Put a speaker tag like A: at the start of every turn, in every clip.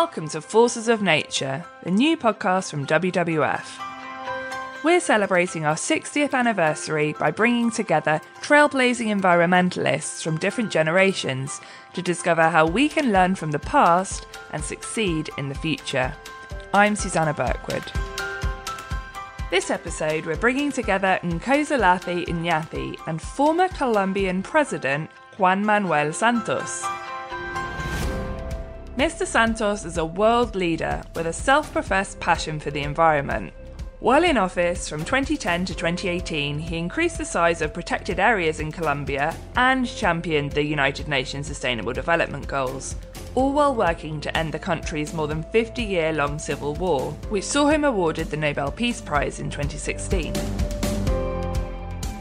A: Welcome to Forces of Nature, the new podcast from WWF. We're celebrating our 60th anniversary by bringing together trailblazing environmentalists from different generations to discover how we can learn from the past and succeed in the future. I'm Susanna Birkwood. This episode, we're bringing together Nkosilathi Nyathi and former Colombian President Juan Manuel Santos. Mr. Santos is a world leader with a self professed passion for the environment. While in office from 2010 to 2018, he increased the size of protected areas in Colombia and championed the United Nations Sustainable Development Goals, all while working to end the country's more than 50 year long civil war, which saw him awarded the Nobel Peace Prize in 2016.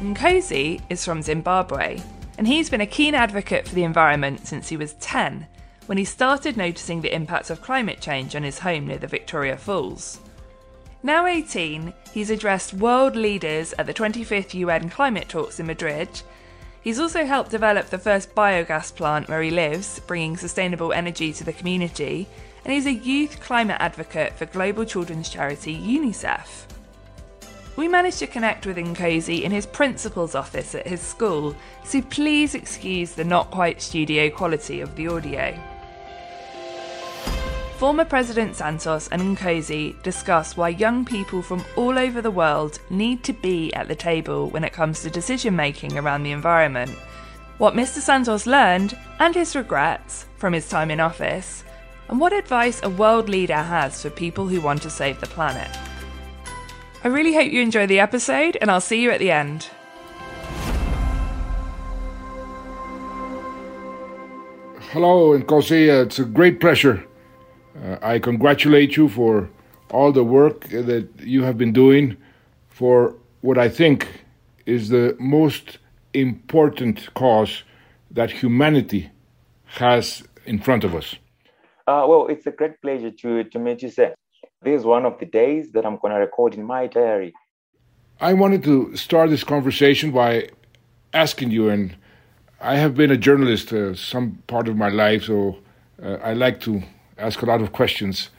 A: Nkosi is from Zimbabwe, and he's been a keen advocate for the environment since he was 10 when he started noticing the impacts of climate change on his home near the Victoria Falls. Now 18, he's addressed world leaders at the 25th UN climate talks in Madrid. He's also helped develop the first biogas plant where he lives, bringing sustainable energy to the community, and he's a youth climate advocate for global children's charity UNICEF. We managed to connect with Nkosi in his principal's office at his school, so please excuse the not quite studio quality of the audio. Former President Santos and Nkosi discuss why young people from all over the world need to be at the table when it comes to decision making around the environment, what Mr. Santos learned and his regrets from his time in office, and what advice a world leader has for people who want to save the planet. I really hope you enjoy the episode, and I'll see you at the end.
B: Hello, Nkosi. It's a great pleasure uh, I congratulate you for all the work that you have been doing for what I think is the most important cause that humanity has in front of us.
C: Uh, well, it's a great pleasure to, to meet you, sir. This is one of the days that I'm going to record in my diary.
B: I wanted to start this conversation by asking you, and I have been a journalist uh, some part of my life, so uh, I like to ask a lot of questions.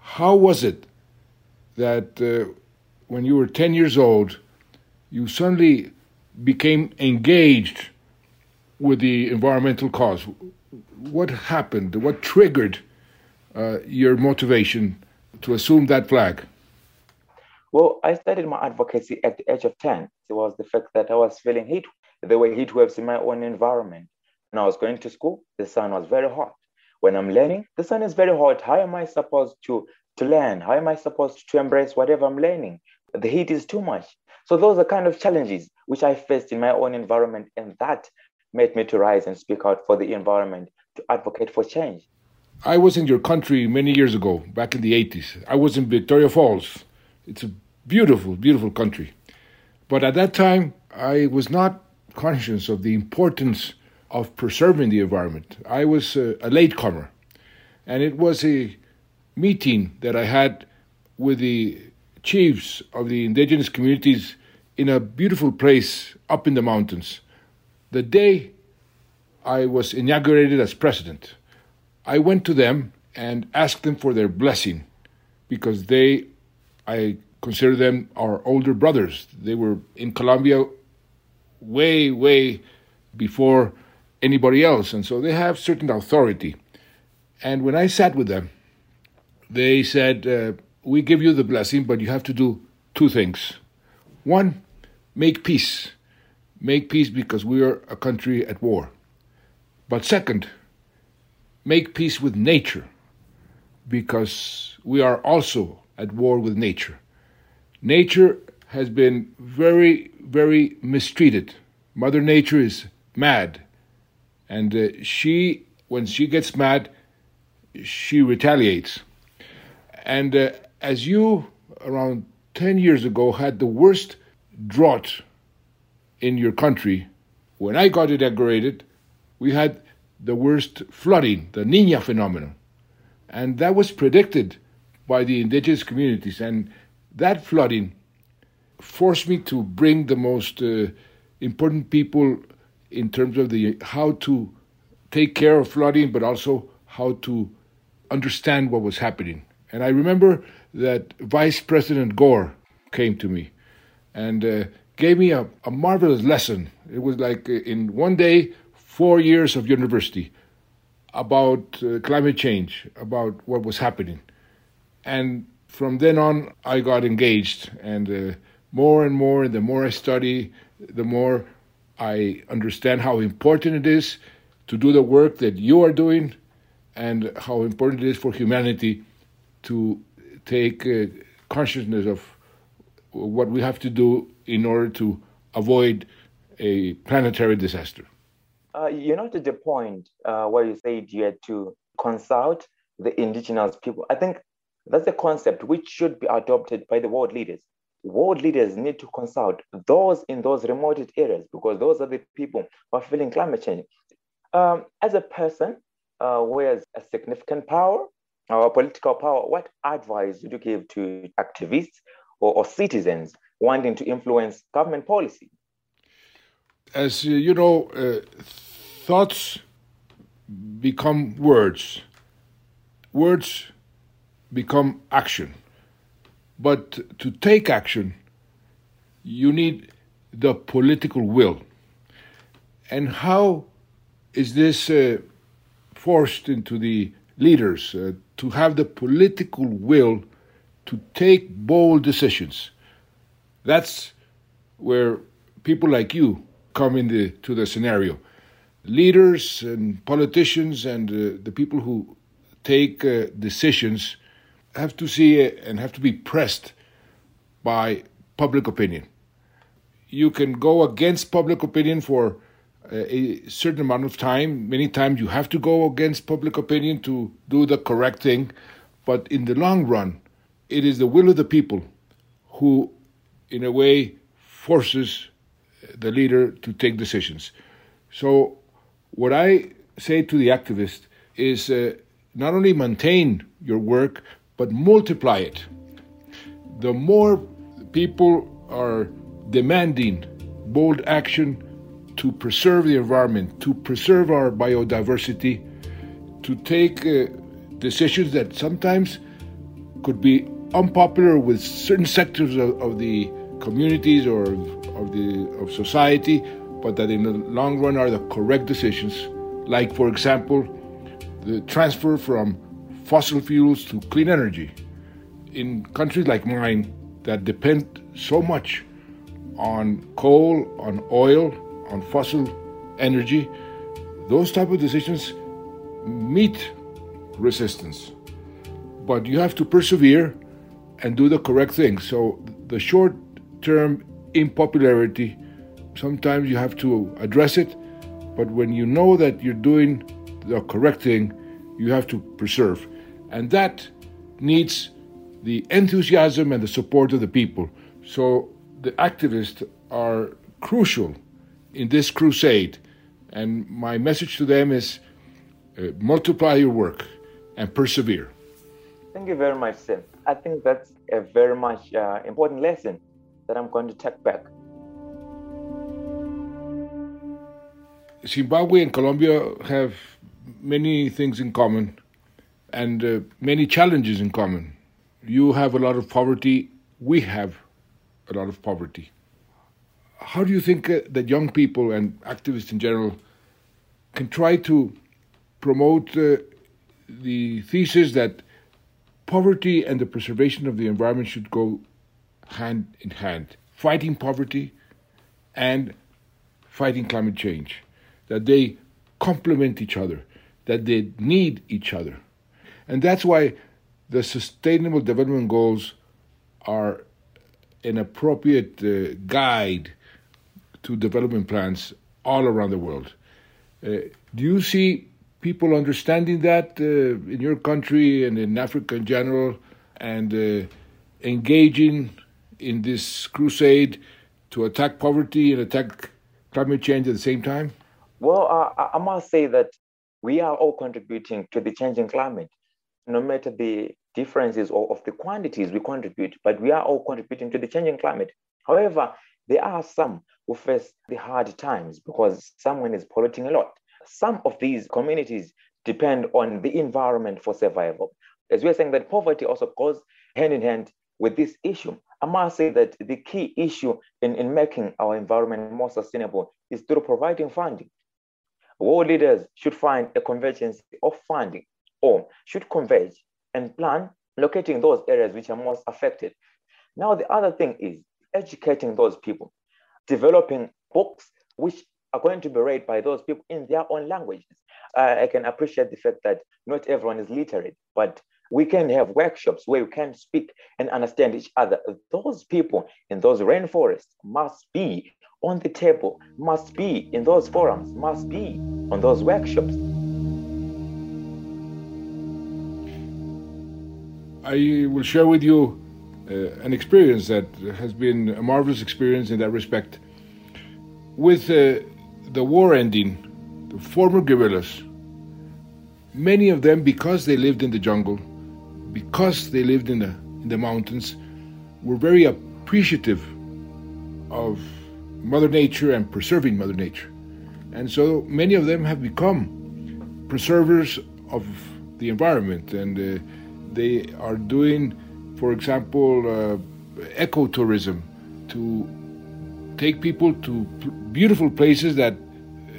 B: How was it that uh, when you were 10 years old, you suddenly became engaged with the environmental cause? What happened? What triggered uh, your motivation to assume that flag?
C: Well, I started my advocacy at the age of 10. It was the fact that I was feeling heat. There were heat waves in my own environment. When I was going to school, the sun was very hot. When I'm learning, the sun is very hot. How am I supposed to, to learn? How am I supposed to embrace whatever I'm learning? The heat is too much. So those are kind of challenges which I faced in my own environment, and that made me to rise and speak out for the environment, to advocate for change.
B: I was in your country many years ago, back in the 80s. I was in Victoria Falls. It's a beautiful, beautiful country. But at that time, I was not conscious of the importance of preserving the environment. I was a, a latecomer, and it was a meeting that I had with the chiefs of the indigenous communities in a beautiful place up in the mountains. The day I was inaugurated as president, I went to them and asked them for their blessing because they, I consider them our older brothers. They were in Colombia way, way before anybody else. And so they have certain authority. And when I sat with them, they said, uh, We give you the blessing, but you have to do two things. One, make peace. Make peace because we are a country at war. But second, make peace with nature because we are also at war with nature. Nature has been very, very mistreated. Mother Nature is mad and uh, she, when she gets mad, she retaliates. And uh, as you, around 10 years ago, had the worst drought in your country, when I got inaugurated, we had the worst flooding, the Niña phenomenon. And that was predicted by the indigenous communities. And that flooding forced me to bring the most uh, important people in terms of the how to take care of flooding, but also how to understand what was happening. And I remember that Vice President Gore came to me and uh, gave me a, a, marvelous lesson. It was like uh, in one day, four years of university about uh, climate change, about what was happening. And from then on, I got engaged, and uh, more and more, and the more I study, the more I understand how important it is to do the work that you are doing and how important it is for humanity to take uh, consciousness of what we have to do in order to avoid a planetary disaster.
C: Uh, you noted the point uh, where you said you had to consult the indigenous people. I think that's a concept which should be adopted by the world leaders. World leaders need to consult those in those remote areas because those are the people who are feeling climate change. Um, as a person uh, who has a significant power or political power, what advice would you give to activists or, or citizens wanting to influence government policy?
B: As uh, you know, uh, thoughts become words. Words become action. But to take action, you need the political will. And how is this uh, forced into the leaders uh, to have the political will to take bold decisions? That's where people like you come into the scenario. Leaders and politicians and uh, the people who take uh, decisions have to see and have to be pressed by public opinion. You can go against public opinion for a certain amount of time. Many times you have to go against public opinion to do the correct thing. But in the long run, it is the will of the people who, in a way, forces the leader to take decisions. So, what I say to the activist is uh, not only maintain your work, but multiply it. The more people are demanding bold action to preserve the environment, to preserve our biodiversity, to take uh, decisions that sometimes could be unpopular with certain sectors of, of the communities or of the of society, but that in the long run are the correct decisions. Like, for example, the transfer from fossil fuels to clean energy. In countries like mine that depend so much on coal, on oil, on fossil energy, those type of decisions meet resistance. But you have to persevere and do the correct thing. So the short term impopularity, sometimes you have to address it, but when you know that you're doing the correct thing, you have to preserve. And that needs the enthusiasm and the support of the people. So the activists are crucial in this crusade. And my message to them is uh, multiply your work and persevere.
C: Thank you very much, Sim. I think that's a very much uh, important lesson that I'm going to take back.
B: Zimbabwe and Colombia have many things in common and uh, many challenges in common. You have a lot of poverty, we have a lot of poverty. How do you think uh, that young people and activists in general can try to promote uh, the thesis that poverty and the preservation of the environment should go hand in hand? Fighting poverty and fighting climate change, that they complement each other, that they need each other. And that's why the Sustainable Development Goals are an appropriate uh, guide to development plans all around the world. Uh, do you see people understanding that uh, in your country and in Africa in general and uh, engaging in this crusade to attack poverty and attack climate change at the same time?
C: Well, I must say that we are all contributing to the changing climate no matter the differences or of the quantities we contribute, but we are all contributing to the changing climate. However, there are some who face the hard times because someone is polluting a lot. Some of these communities depend on the environment for survival. As we're saying that poverty also goes hand in hand with this issue. I must say that the key issue in, in making our environment more sustainable is through providing funding. World leaders should find a convergence of funding or should converge and plan locating those areas which are most affected. Now, the other thing is educating those people, developing books which are going to be read by those people in their own languages. Uh, I can appreciate the fact that not everyone is literate, but we can have workshops where we can speak and understand each other. Those people in those rainforests must be on the table, must be in those forums, must be on those workshops.
B: I will share with you uh, an experience that has been a marvelous experience in that respect. With uh, the war ending, the former guerrillas, many of them, because they lived in the jungle, because they lived in the, in the mountains, were very appreciative of Mother Nature and preserving Mother Nature. And so many of them have become preservers of the environment and uh, they are doing, for example, uh, ecotourism to take people to beautiful places that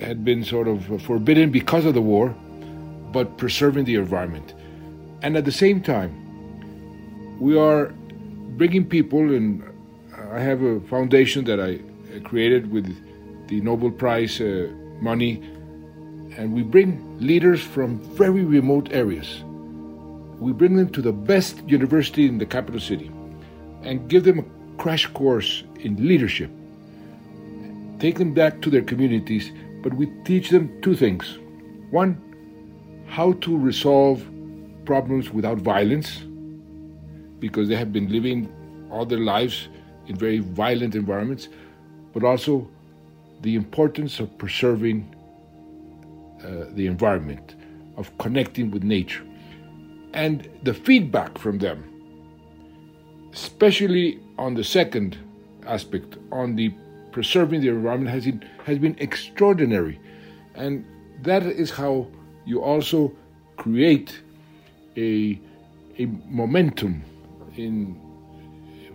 B: had been sort of forbidden because of the war, but preserving the environment. And at the same time, we are bringing people, and I have a foundation that I created with the Nobel Prize uh, money, and we bring leaders from very remote areas. We bring them to the best university in the capital city and give them a crash course in leadership. Take them back to their communities, but we teach them two things. One, how to resolve problems without violence because they have been living all their lives in very violent environments, but also the importance of preserving uh, the environment, of connecting with nature. And the feedback from them, especially on the second aspect, on the preserving the environment, has been, has been extraordinary. And that is how you also create a, a momentum in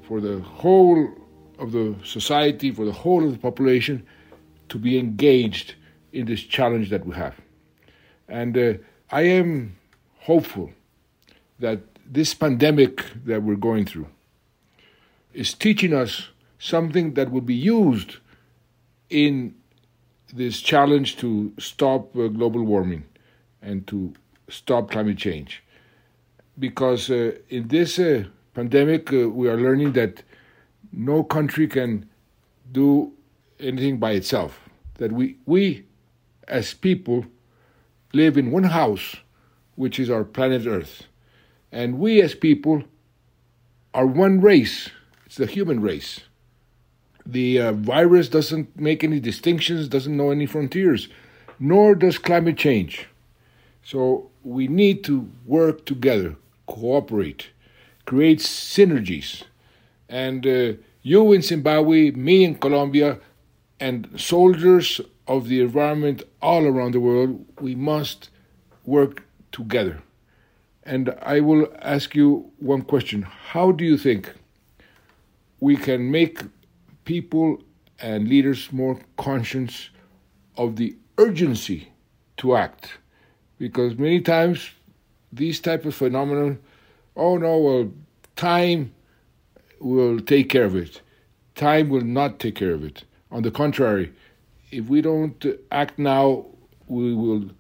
B: for the whole of the society, for the whole of the population to be engaged in this challenge that we have. And uh, I am hopeful that this pandemic that we're going through is teaching us something that will be used in this challenge to stop uh, global warming and to stop climate change because uh, in this uh, pandemic, uh, we are learning that no country can do anything by itself. That we, we as people, live in one house, which is our planet Earth. And we as people are one race, it's the human race. The uh, virus doesn't make any distinctions, doesn't know any frontiers, nor does climate change. So we need to work together cooperate, create synergies. And uh, you in Zimbabwe, me in Colombia, and soldiers of the environment all around the world, we must work together. And I will ask you one question How do you think we can make people and leaders more conscious of the urgency to act? Because many times these type of phenomena, oh no, well, time will take care of it. Time will not take care of it. On the contrary, if we don't act now, we will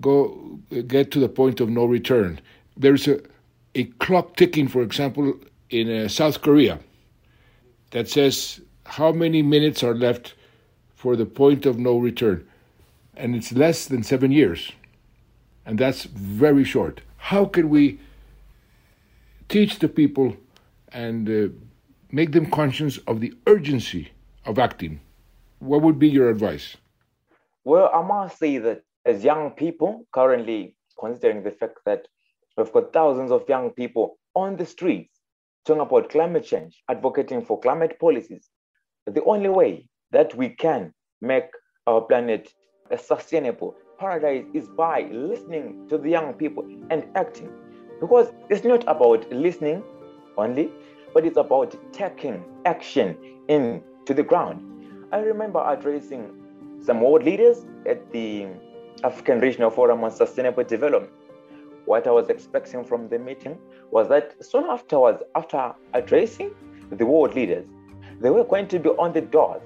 B: go get to the point of no return. There's a, a clock ticking, for example, in uh, South Korea that says how many minutes are left for the point of no return. And it's less than seven years. And that's very short how can we teach the people and uh, make them conscious of the urgency of acting? What would be your advice?
C: Well, I must say that as young people, currently considering the fact that we've got thousands of young people on the streets talking about climate change, advocating for climate policies, the only way that we can make our planet a sustainable paradise is by listening to the young people and acting. Because it's not about listening only, but it's about taking action into the ground. I remember addressing some world leaders at the African Regional Forum on Sustainable Development. What I was expecting from the meeting was that soon afterwards, after addressing the world leaders, they were going to be on the doors,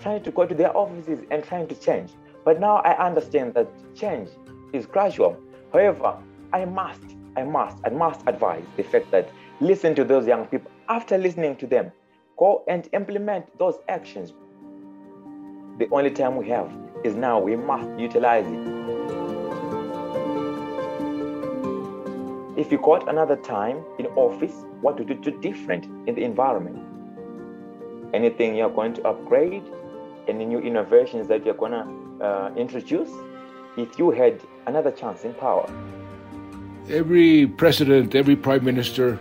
C: trying to go to their offices and trying to change. But now I understand that change is gradual. However, I must, I must, I must advise the fact that listen to those young people. After listening to them, go and implement those actions. The only time we have is now. We must utilize it. If you got another time in office, what would you do different in the environment? Anything you're going to upgrade? Any new innovations that you're going to uh, introduce? If you had another chance in power?
B: Every president, every prime minister,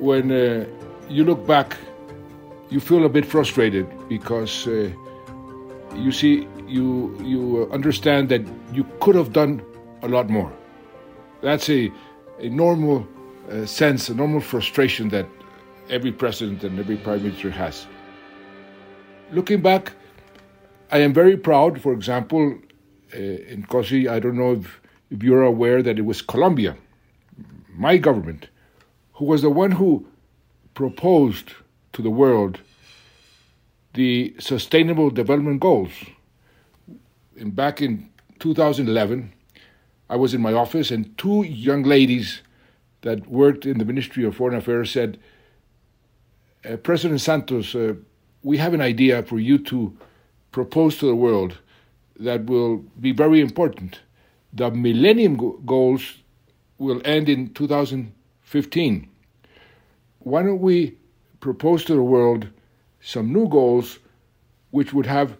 B: when uh, you look back, you feel a bit frustrated because uh, you see, you you understand that you could have done a lot more. That's a a normal uh, sense, a normal frustration that every president and every prime minister has. Looking back, I am very proud. For example, uh, Nkosi, I don't know if, if you're aware that it was Colombia, my government, who was the one who proposed to the world the Sustainable Development Goals. And back in 2011, I was in my office, and two young ladies that worked in the Ministry of Foreign Affairs said, uh, President Santos, uh, we have an idea for you to propose to the world that will be very important. The Millennium Goals will end in 2015. Why don't we propose to the world some new goals which would have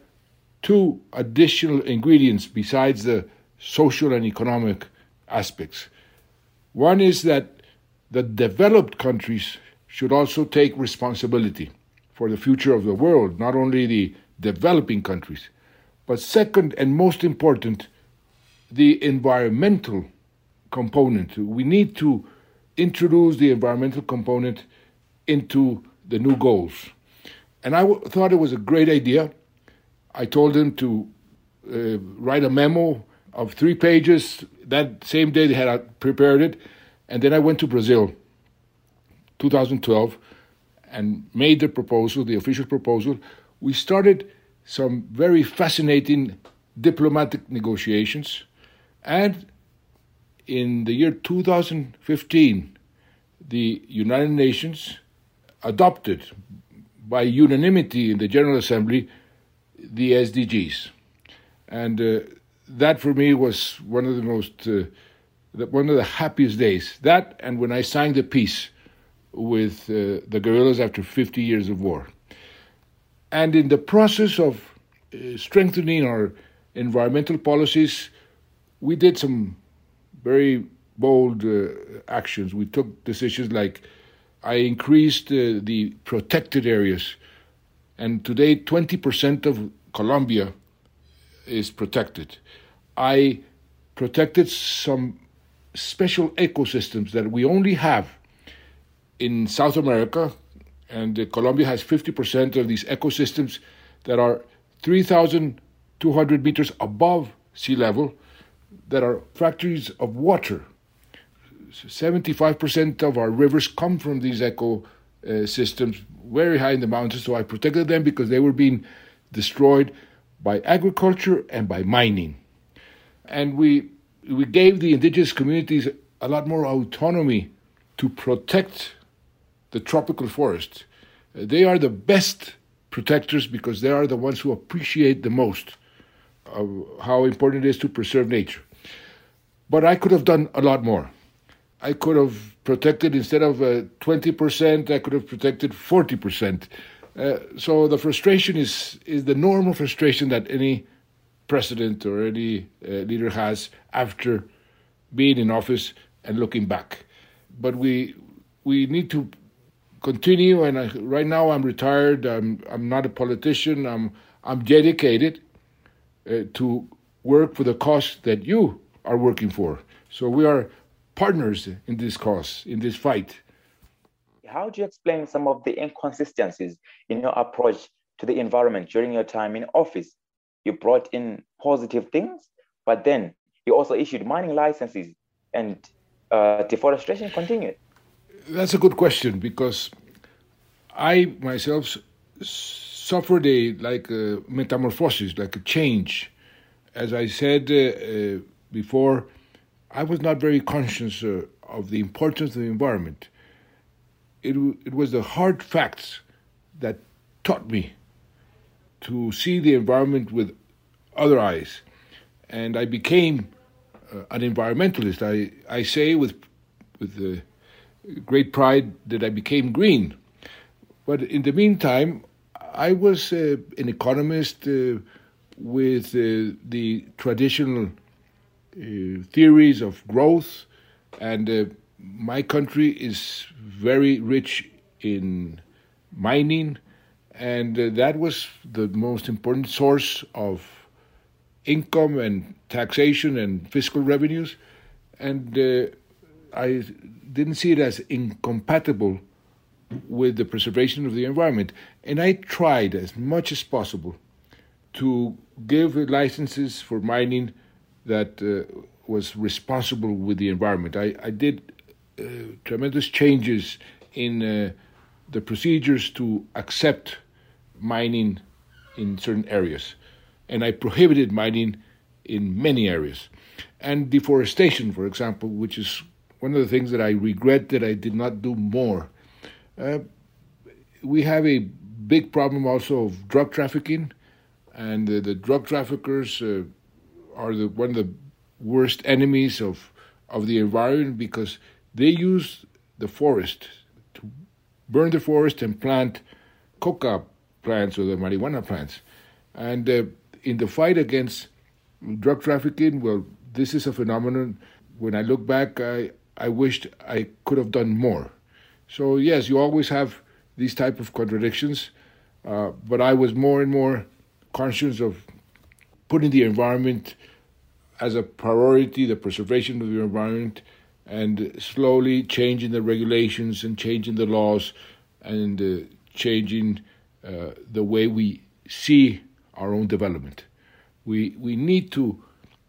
B: two additional ingredients besides the social and economic aspects. One is that the developed countries should also take responsibility for the future of the world, not only the developing countries. But second and most important, the environmental component. We need to introduce the environmental component into the new goals. And I w- thought it was a great idea. I told him to uh, write a memo of three pages. That same day they had uh, prepared it. And then I went to Brazil, 2012, and made the proposal, the official proposal. We started some very fascinating diplomatic negotiations. And in the year 2015, the United Nations adopted by unanimity in the General Assembly the SDGs. And uh, that for me was one of the most, uh, one of the happiest days. That and when I signed the peace with uh, the guerrillas after 50 years of war. And in the process of uh, strengthening our environmental policies, we did some very bold uh, actions. We took decisions like I increased uh, the protected areas, and today 20% of Colombia is protected. I protected some special ecosystems that we only have in South America, and Colombia has 50% of these ecosystems that are 3,200 meters above sea level, that are factories of water 75% of our rivers come from these eco uh, very high in the mountains. So I protected them because they were being destroyed by agriculture and by mining. And we, we gave the indigenous communities a lot more autonomy to protect the tropical forest. Uh, they are the best protectors because they are the ones who appreciate the most how important it is to preserve nature. But I could have done a lot more. I could have protected instead of uh, 20%, I could have protected 40%. Uh, so the frustration is is the normal frustration that any president or any uh, leader has after being in office and looking back. But we we need to continue. And I, right now, I'm retired. I'm I'm not a politician. I'm I'm dedicated uh, to work for the cause that you are working for. So we are partners in this cause, in this fight.
C: How do you explain some of the inconsistencies in your approach to the environment during your time in office? You brought in positive things, but then you also issued mining licenses and uh, deforestation continued.
B: That's a good question because I myself suffered a like a metamorphosis, like a change. As I said uh, uh, before, I was not very conscious uh, of the importance of the environment. It, it was the hard facts that taught me to see the environment with other eyes. And I became uh, an environmentalist. I, I say with, with uh, great pride that I became green. But in the meantime, I was uh, an economist uh, with uh, the traditional uh, theories of growth, and my country is very rich in mining, and uh, that was the most important source of income and taxation and fiscal revenues, and I didn't see it as incompatible with the preservation of the environment. And I tried as much as possible to give licenses for mining that uh, was responsible with the environment. I, I did uh, tremendous changes in uh, the procedures to accept mining in certain areas, and I prohibited mining in many areas. And deforestation, for example, which is one of the things that I regret that I did not do more. Uh, we have a big problem also of drug trafficking, and the drug traffickers uh, are the one of the worst enemies of of the environment because they use the forest to burn the forest and plant coca plants or the marijuana plants. And uh, in the fight against drug trafficking, well, this is a phenomenon. When I look back, I, I wished I could have done more. So yes, you always have these type of contradictions, uh, but I was more and more conscious of putting the environment as a priority, the preservation of the environment, and slowly changing the regulations and changing the laws and uh, changing uh, the way we see our own development. We, we need to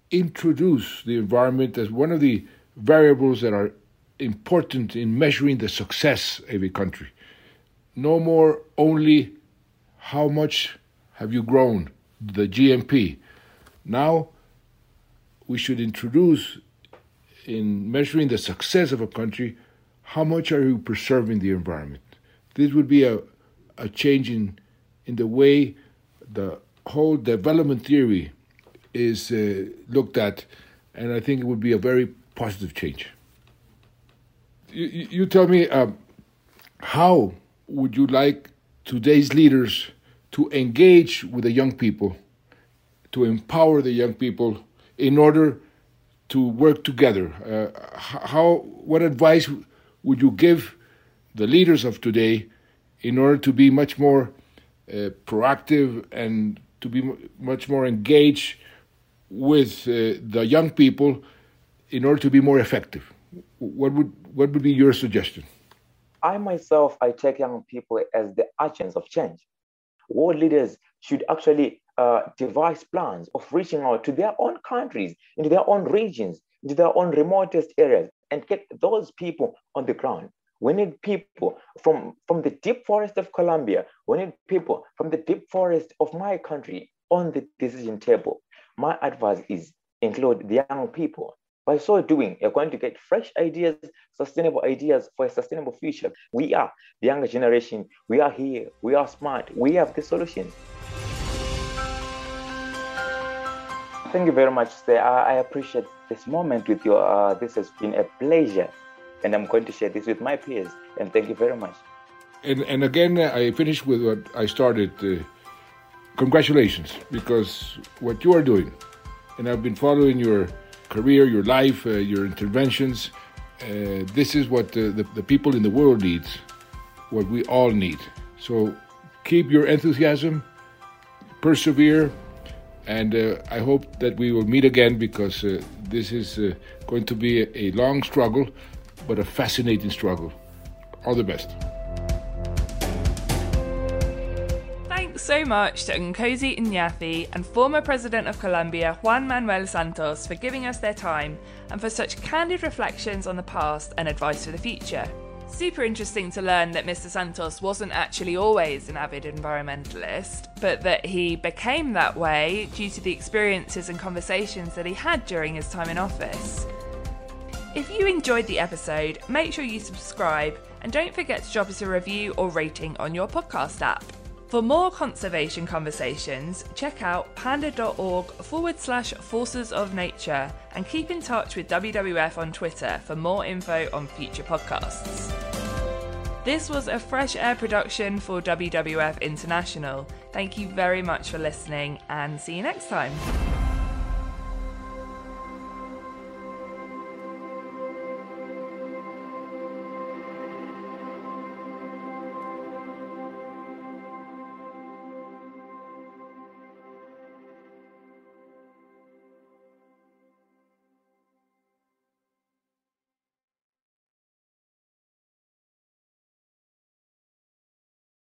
B: introduce the environment as one of the variables that are important in measuring the success of a country. No more only how much have you grown, the GNP. Now we should introduce in measuring the success of a country how much are you preserving the environment. This would be a, a change in, in the way the whole development theory is uh, looked at, and I think it would be a very positive change. You, you tell me, um, how would you like today's leaders to engage with the young people, to empower the young people in order to work together? Uh, how, what advice would you give the leaders of today in order to be much more uh, proactive and to be much more engaged with uh, the young people in order to be more effective? What would what would be your suggestion?
C: I myself, I take young people as the agents of change. World leaders should actually uh, devise plans of reaching out to their own countries, into their own regions, into their own remotest areas, and get those people on the ground. We need people from, from the deep forest of Colombia. We need people from the deep forest of my country on the decision table. My advice is include the young people. By so doing, you're going to get fresh ideas, sustainable ideas for a sustainable future. We are the younger generation. We are here. We are smart. We have the solution. Thank you very much, sir. I appreciate this moment with you. Uh, this has been a pleasure, and I'm going to share this with my peers. And thank you very much.
B: And, and again, I finish with what I started. Uh, congratulations, because what you are doing, and I've been following your career, your life, uh, your interventions. Uh, this is what the, the, the people in the world needs, what we all need. So keep your enthusiasm, persevere, And uh, I hope that we will meet again because uh, this is uh, going to be a, a long struggle, but a fascinating struggle. All the best.
A: Thanks so much to Nkosi Nyathi and former President of Colombia Juan Manuel Santos for giving us their time and for such candid reflections on the past and advice for the future. Super interesting to learn that Mr. Santos wasn't actually always an avid environmentalist, but that he became that way due to the experiences and conversations that he had during his time in office. If you enjoyed the episode, make sure you subscribe and don't forget to drop us a review or rating on your podcast app. For more conservation conversations, check out panda.org forward slash forces of nature and keep in touch with WWF on Twitter for more info on future podcasts. This was a fresh air production for WWF International. Thank you very much for listening and see you next time.